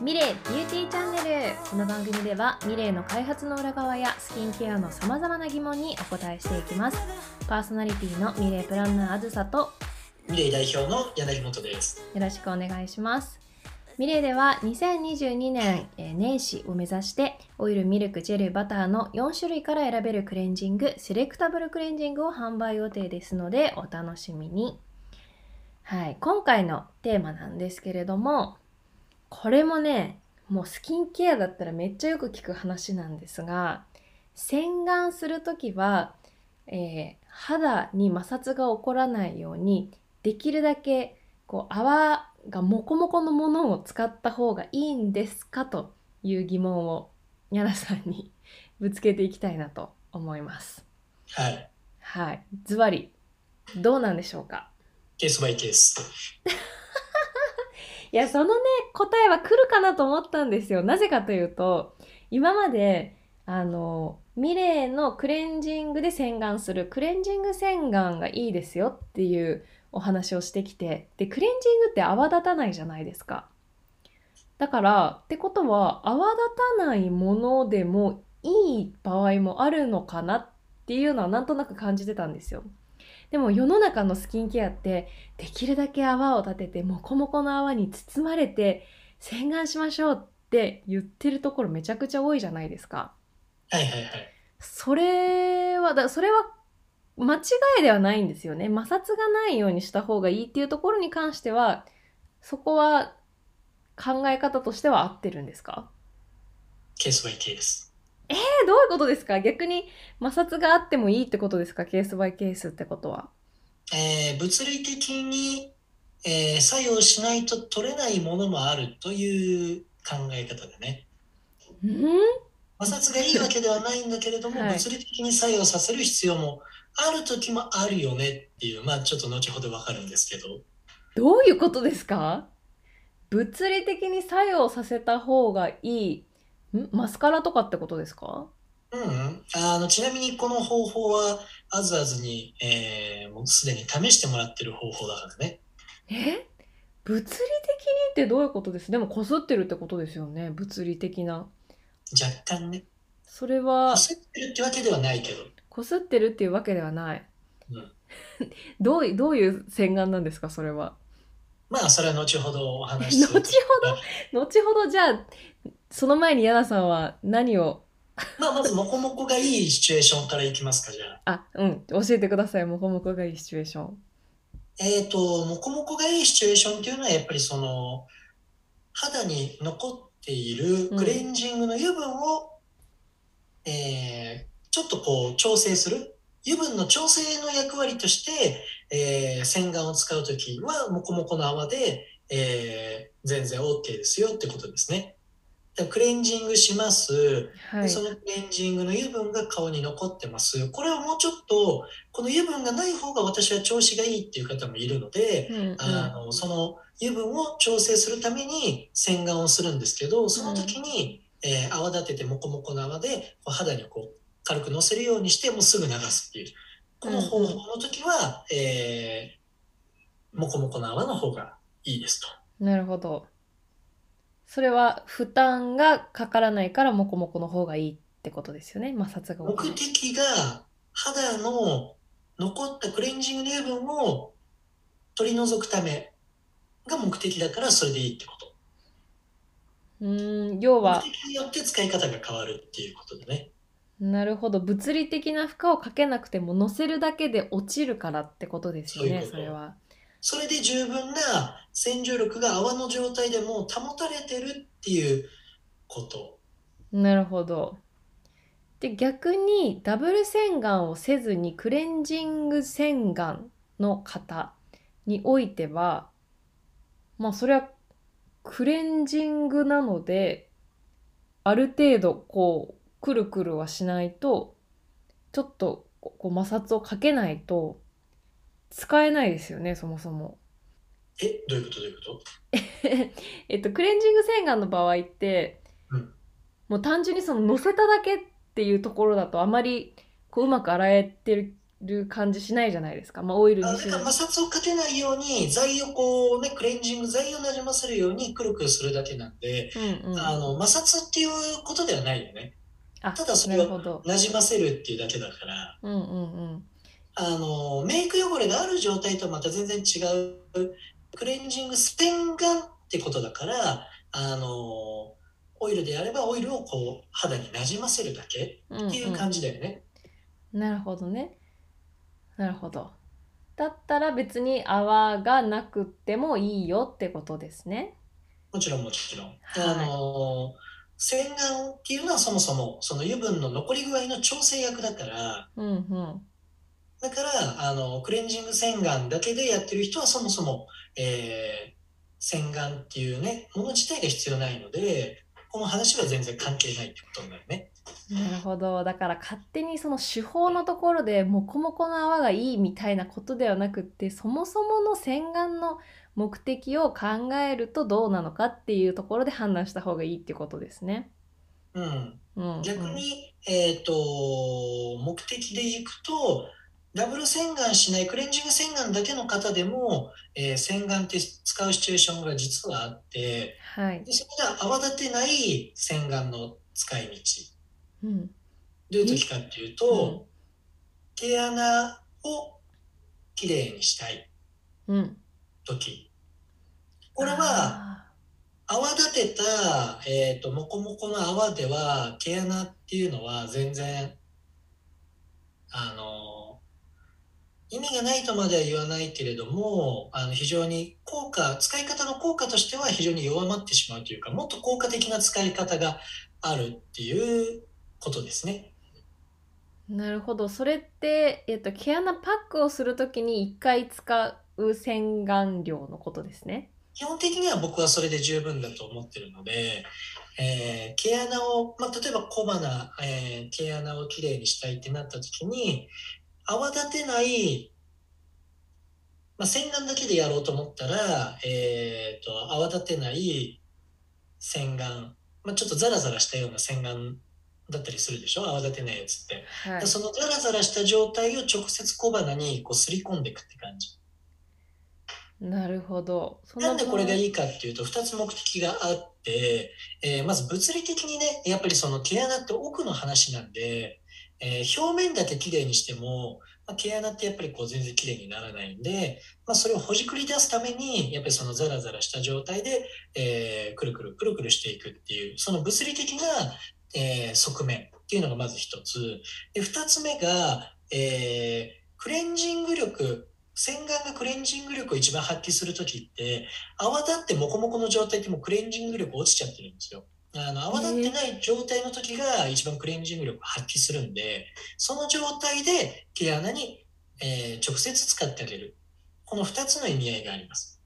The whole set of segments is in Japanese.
ミレイビューティーチャンネル。この番組ではミレイの開発の裏側やスキンケアのさまざまな疑問にお答えしていきます。パーソナリティのミレイプランナーあずさとミレイ代表の柳本です。よろしくお願いします。ミレイでは2022年、えー年始を目指してオイル、ミルク、ジェル、バターの4種類から選べるクレンジングセレクタブルクレンジングを販売予定ですのでお楽しみに。はい今回のテーマなんですけれどもこれもねもうスキンケアだったらめっちゃよく聞く話なんですが洗顔する時は、えー肌に摩擦が起こらないようにできるだけこう泡がモコモコのものを使った方がいいんですかという疑問をニャラさんに ぶつけていきたいなと思います。はい。はい、ズバリどうなんでしょうか？ケースバイケース。いやそのね答えは来るかなと思ったんですよ。なぜかというと今まであのミレーのクレンジングで洗顔するクレンジング洗顔がいいですよっていうお話をしてきてでクレンジングって泡立たないじゃないですか。だからってことは泡立たないものでもいい場合もあるのかなっていうのはなんとなく感じてたんですよ。でも世の中のスキンケアってできるだけ泡を立ててモコモコの泡に包まれて洗顔しましょうって言ってるところめちゃくちゃ多いじゃないですか。はいはいはい。それはだそれは間違いではないんですよね。摩擦がないようにした方がいいっていうところに関してはそこは考え方としては合ってるんですか？ケースバイケース。えどういうことですか？逆に摩擦があってもいいってことですか？ケースバイケースってことは。えー物理的に、えー作用しないと取れないものもあるという考え方でね。うん？摩擦がいいわけではないんだけれども、はい。物理的に作用させる必要もある時もあるよねっていう、まあちょっと後ほどわかるんですけど、どういうことですか？物理的に作用させた方がいいん？マスカラとかってことですか？うんうん、あのちなみにこの方法はあずあずに、えーもうすでに試してもらってる方法だからね。え？物理的にってどういうことです？でもこすってるってことですよね物理的な。若干ね。それは焦ってるってわけではないけど。こすってるっていうわけではない、うん。どういどういう洗顔なんですかそれは？まあ、それは後ほどお話しする。後 ほ後ほどじゃあその前にヤナさんは何を？まあ、まず、モコモコがいいシチュエーションからいきますか、じゃあ。あうん教えてくださいモコモコがいいシチュエーションえっ、と、モコモコがいいシチュエーションっていうのは、やっぱりその、肌に残っているクレンジングの油分を、えーちょっとこう、調整する。油分の調整の役割として、えー洗顔を使うときは、モコモコの泡で、えー全然 OK ですよってことですね。クレンジングします。はいでそのクレンジングの油分が顔に残ってます。これをもうちょっと、この油分がない方が私は調子がいいっていう方もいるので、うんうんあのその油分を調整するために洗顔をするんですけど、その時に、えー泡立ててモコモコの泡でこう肌にこう軽くのせるようにして、もうすぐ流すっていう。この方法の時は、えーモコモコの泡の方がいいですと。なるほど。それは負担がかからないからモコモコの方がいいってことですよね。摩擦が目的が肌の残ったクレンジングの油分を取り除くためが目的だからそれでいいってこと。うーん、要は目、的によって使い方が変わるっていうことでね。なるほど。物理的な負荷をかけなくても乗せるだけで落ちるからってことですよね、それは。それで十分な洗浄力が泡の状態でも保たれてるっていうこと。なるほど。で、逆にダブル洗顔をせずにクレンジング洗顔の方においては、まあそれはクレンジングなので、ある程度こう、くるくるはしないと、ちょっとこう摩擦をかけないと使えないですよね、そもそも。え、どういうことどういうこと？えっと、クレンジング洗顔の場合って、うんもう単純にその乗せただけっていうところだとあまりこううまく洗えてるる感じしないじゃないですか。まあ、オイルあにしろ摩擦をかけないように剤をこうねクレンジング剤をなじませるようにくるくるするだけなんで、うんうん。あの摩擦っていうことではないよねあただそれを。なじませるっていうだけだからうんうんうん。あのメイク汚れがある状態とはまた全然違うクレンジング洗顔ってことだからあのオイルでやればオイルをこう肌になじませるだけうんうんっていう感じだよね、なるほどね。なるほど。だったら別に泡がなくってもいいよってことですね。もちろんもちろん、はいあの洗顔っていうのはそもそもその油分の残り具合の調整役だからうんうん。だからあのクレンジング洗顔だけでやってる人はそもそも、えー洗顔っていうねもの自体が必要ないのでこの話は全然関係ないってことになるね。なるほど。だから勝手にその手法のところでモコモコの泡がいいみたいなことではなくって、そもそもの洗顔の目的を考えるとどうなのかっていうところで判断した方がいいってことですね。うん、うんうん、逆に、えっと目的でいくとダブル洗顔しないクレンジング洗顔だけの方でも、えー洗顔って使うシチュエーションが実はあってはい。でそれが泡立てない洗顔の使い道うん。どういう時かっていうと、毛穴をきれいにしたいうん。時これはあ泡立てた、えー、とモコモコの泡では毛穴っていうのは全然あの意味がないとまでは言わないけれどもあの非常に効果使い方の効果としては非常に弱まってしまうというかもっと効果的な使い方があるっていうことですね。ーなるほど。それって、えっと、毛穴パックをするときに1回使う洗顔料のことですね。基本的には僕はそれで十分だと思ってるので、えー毛穴を、まあ、例えば小鼻、えー毛穴をきれいにしたいってなった時に泡立てない、まあ、洗顔だけでやろうと思ったら、えー、と泡立てない洗顔、まあ、ちょっとザラザラしたような洗顔だったりするでしょ？泡立てないやつって。はいで。そのザラザラした状態を直接小鼻にこうすり込んでいくって感じ。なるほど。なんでこれがいいいかっていうと2つ目的があって、えーまず物理的にねやっぱりその毛穴って奥の話なんで、えー表面だけ綺麗にしても、まあ、毛穴ってやっぱりこう全然綺麗にならないんで、まあ、それをほじくり出すためにやっぱりそのザラザラした状態で、えーくるくるくるくるしていくっていうその物理的な、えー側面っていうのがまず一つで2つ目が、えクレンジング力洗顔がクレンジング力を一番発揮するときって泡立ってモコモコの状態ってもうクレンジング力落ちちゃってるんですよ。あの泡立ってない状態の時が一番クレンジング力を発揮するんでその状態で毛穴に、えー直接使ってあげるこの2つの意味合いがあります。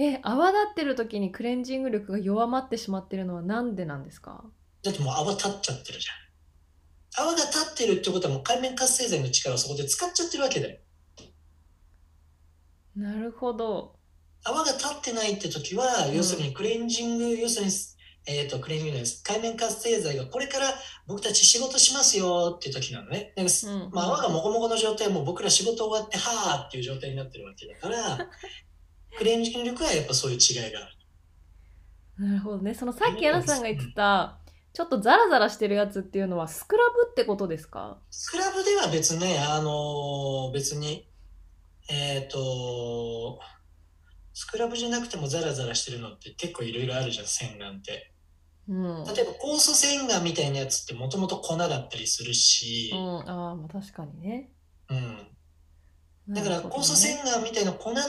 え、泡立ってる時にクレンジング力が弱まってしまってるのはなんでなんですか？だってもう泡立っちゃってるじゃん。泡が立ってるってことはもう海面活性剤の力をそこで使っちゃってるわけだよ。なるほど。泡が立ってないって時は、うん要するにクレンジング、要するに、えっ、と、クレンジングです。海面活性剤がこれから僕たち仕事しますよっていう時なのね。だからうんまあ、泡がモコモコの状態はもう僕ら仕事終わって、はーっていう状態になってるわけだから、クレンジング力はやっぱそういう違いがある。なるほどね。そのさっきアナさんが言ってた、ちょっとザラザラしてるやつっていうのはスクラブってことですか？スクラブでは別ね、あのー別に、えっ、と、スクラブじゃなくてもザラザラしてるのって結構いろいろあるじゃん、洗顔って。うん。例えば酵素洗顔みたいなやつってもともと粉だったりするし、うん、ああ、まあ確かにね。うん、だから酵素洗顔みたいな粉の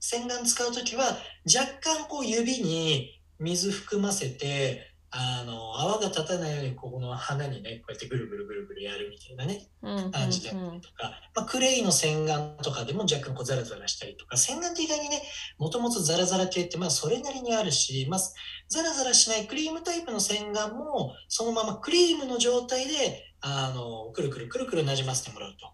洗顔使う時は若干こう指に水含ませてあの泡が立たないようにここの鼻にねこうやってぐるぐるぐるぐるやるみたいなね感じだったりとか、まあ、クレイの洗顔とかでも若干こうザラザラしたりとか洗顔って意外にねもともとザラザラ系ってまあそれなりにあるし、まあ、ザラザラしないクリームタイプの洗顔もそのままクリームの状態であのくるくるくるくるなじませてもらうと。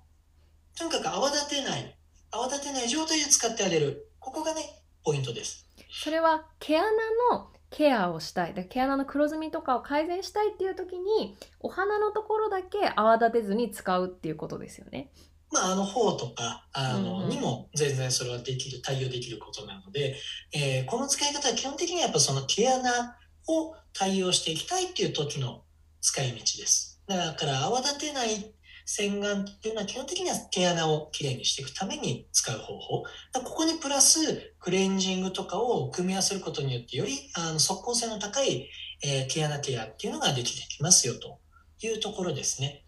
とにかく泡立てない。泡立てない状態で使ってあげる。ここがねポイントです。それは毛穴のケアをしたい。だから毛穴の黒ずみとかを改善したいっていう時にお花のところだけ泡立てずに使うっていうことですよね。まあ、あの方とかあのにも全然それはできる対応できることなので、えーこの使い方は基本的にはやっぱその毛穴を対応していきたいっていう時の使い道です。だから泡立てない洗顔っていうのは基本的には毛穴をきれいにしていくために使う方法だここにプラスクレンジングとかを組み合わせることによってよりあの即効性の高い、えー毛穴ケアっていうのができてきますよというところですね。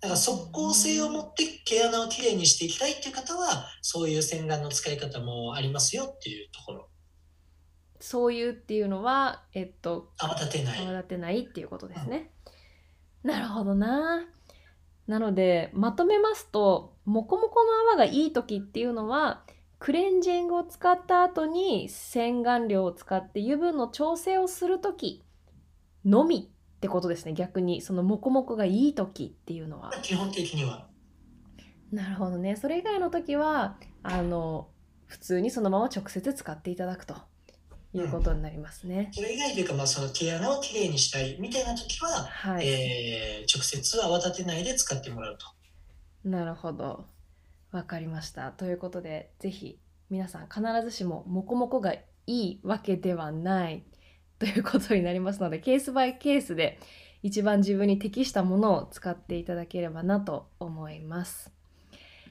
だから即効性を持って毛穴をきれいにしていきたいっていう方はそういう洗顔の使い方もありますよっていうところそういうっていうのはえっと泡立てない泡立てないっていうことですね。なるほどな。なのでまとめますとモコモコの泡がいい時っていうのはクレンジングを使った後に洗顔料を使って油分の調整をする時のみってことですね。逆にそのモコモコがいい時っていうのは。基本的には。なるほどね。それ以外の時はあの普通にそのまま直接使っていただくということになりますね。それ以外というか、まあ、その毛穴をきれいにしたいみたいな時は、はい、えー直接泡立てないで使ってもらうと。なるほど。わかりました。ということで、ぜひ皆さん必ずしもモコモコがいいわけではないということになりますので、ケースバイケースで一番自分に適したものを使っていただければなと思います。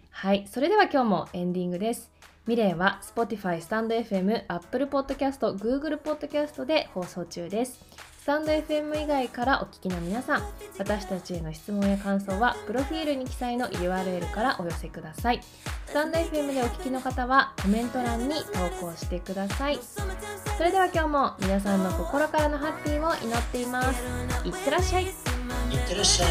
はい、それでは今日もエンディングです。ミレイは Spotify、スタンド FM、Apple Podcast、Google Podcast で放送中です。スタンド FM 以外からお聞きの皆さん、私たちへの質問や感想はプロフィールに記載の URL からお寄せください。スタンド FM でお聞きの方はコメント欄に投稿してください。それでは今日も皆さんの心からのハッピーを祈っています。いってらっしゃい。いってらっしゃい。